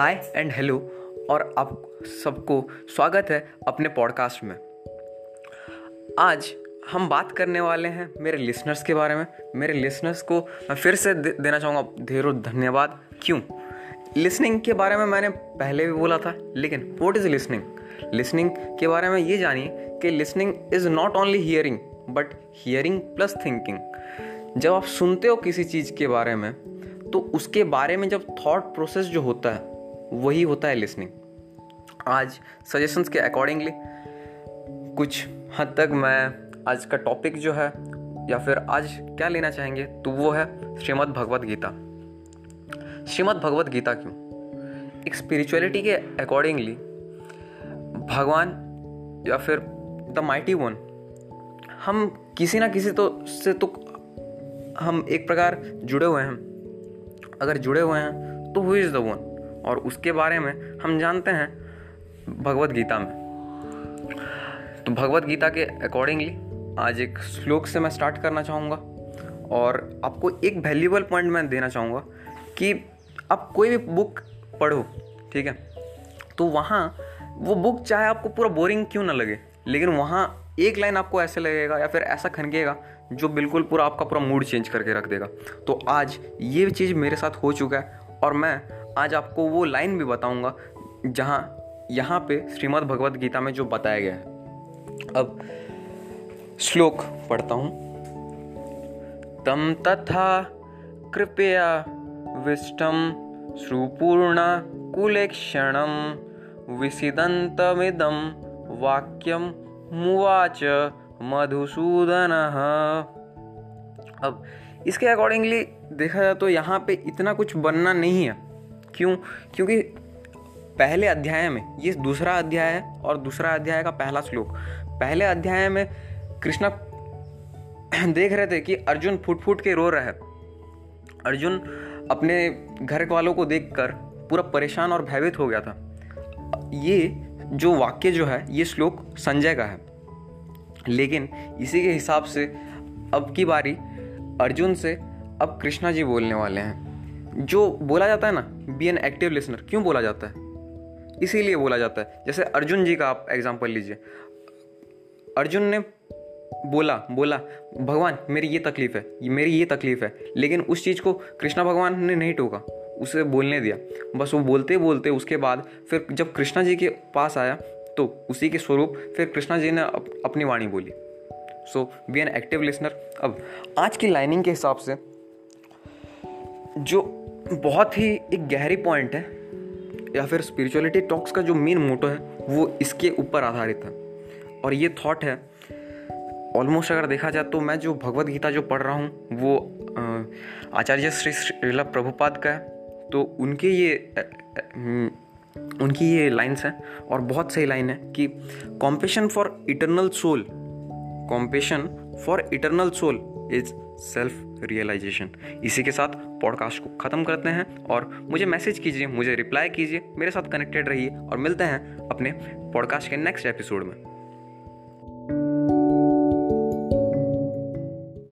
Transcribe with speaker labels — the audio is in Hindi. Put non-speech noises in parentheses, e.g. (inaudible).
Speaker 1: हाय एंड हेलो और आप सबको स्वागत है अपने पॉडकास्ट में। आज हम बात करने वाले हैं मेरे लिसनर्स के बारे में। मेरे लिसनर्स को मैं फिर से दे, देना चाहूँगा ढेरों धन्यवाद। क्यों? लिसनिंग के बारे में मैंने पहले भी बोला था लेकिन वॉट इज़ लिसनिंग लिसनिंग के बारे में ये जानिए कि listening is not only hearing but hearing plus thinking जब आप सुनते हो किसी चीज़ के बारे में तो उसके बारे में जब थॉट प्रोसेस जो होता है वही होता है लिसनिंग आज सजेशंस के अकॉर्डिंगली कुछ हद तक मैं आज का टॉपिक जो है, या फिर आज क्या लेना चाहेंगे तो वो है श्रीमद् भगवत गीता. श्रीमद् भगवत गीता क्यों? एक स्पिरिचुअलिटी के अकॉर्डिंगली भगवान या फिर द माइटी वन हम किसी ना किसी तो से तो हम एक प्रकार जुड़े हुए हैं. अगर जुड़े हुए हैं तो हु इज़ द वन और उसके बारे में हम जानते हैं भगवत गीता में। तो भगवत गीता के अकॉर्डिंगली आज एक श्लोक से मैं स्टार्ट करना चाहूँगा और आपको एक वैल्यूबल पॉइंट मैं देना चाहूँगा कि आप कोई भी बुक पढ़ो, ठीक है? तो वहाँ वो बुक चाहे आपको पूरा बोरिंग क्यों ना लगे, लेकिन वहाँ एक लाइन आपको ऐसे लगेगा या फिर ऐसा खनकेगा जो बिल्कुल पूरा आपका पूरा मूड चेंज करके रख देगा। तो आज ये चीज़ मेरे साथ हो चुका है और मैं आज आपको वो लाइन भी बताऊँगा, जहाँ, यहाँ पे श्रीमद् भगवत गीता में जो बताया गया है। अब, श्लोक पढ़ता हूँ। तम तथा कृपया विष्टम श्रुपूर्ण कुलेक्षणम विसिदंतमिदम वाक्यम मुवाच मधुसूदन। अब, इसके अकॉर्डिंगली देखा जाए तो यहाँ पे इतना कुछ बनना नहीं है। क्यों? क्योंकि पहले अध्याय में, ये दूसरा अध्याय है और दूसरा अध्याय का पहला श्लोक। पहले अध्याय में कृष्णा (clears throat) देख रहे थे कि अर्जुन फुट फुट के रो रहा है। अर्जुन अपने घर वालों को देखकर पूरा परेशान और भयभीत हो गया था। ये जो वाक्य जो है, ये श्लोक संजय का है। लेकिन इसी के हिसाब से अब की बारी अर्जुन से अब कृष्णा जी बोलने वाले हैं। जो बोला जाता है ना बी एन एक्टिव लिसनर क्यों बोला जाता है? इसीलिए बोला जाता है। जैसे अर्जुन जी का आप एग्ज़ाम्पल लीजिए। अर्जुन ने बोला बोला भगवान मेरी ये तकलीफ़ है मेरी ये तकलीफ़ है। लेकिन उस चीज़ को कृष्णा भगवान ने नहीं टोका उसे बोलने दिया। बस वो बोलते बोलते उसके बाद फिर जब कृष्णा जी के पास आया तो उसी के स्वरूप फिर कृष्णा जी ने अप, अपनी वाणी बोली। So be an active listener अब आज की लाइनिंग के हिसाब से जो बहुत ही एक गहरी पॉइंट है, या फिर स्पिरिचुअलिटी टॉक्स का जो मेन मोटो है, वो इसके ऊपर आधारित है। और ये थॉट है ऑलमोस्ट अगर देखा जाए तो मैं जो भगवत गीता जो पढ़ रहा हूँ, वो आचार्य श्री श्रीला प्रभुपाद का है तो उनके ये उनकी ये लाइन्स हैं, और बहुत सही लाइन है कि compassion for eternal soul compassion for eternal soul is self realization इसी के साथ पॉडकास्ट को ख़त्म करते हैं और मुझे मैसेज कीजिए, मुझे रिप्लाई कीजिए, मेरे साथ कनेक्टेड रहिए और मिलते हैं अपने पॉडकास्ट के नेक्स्ट एपिसोड में।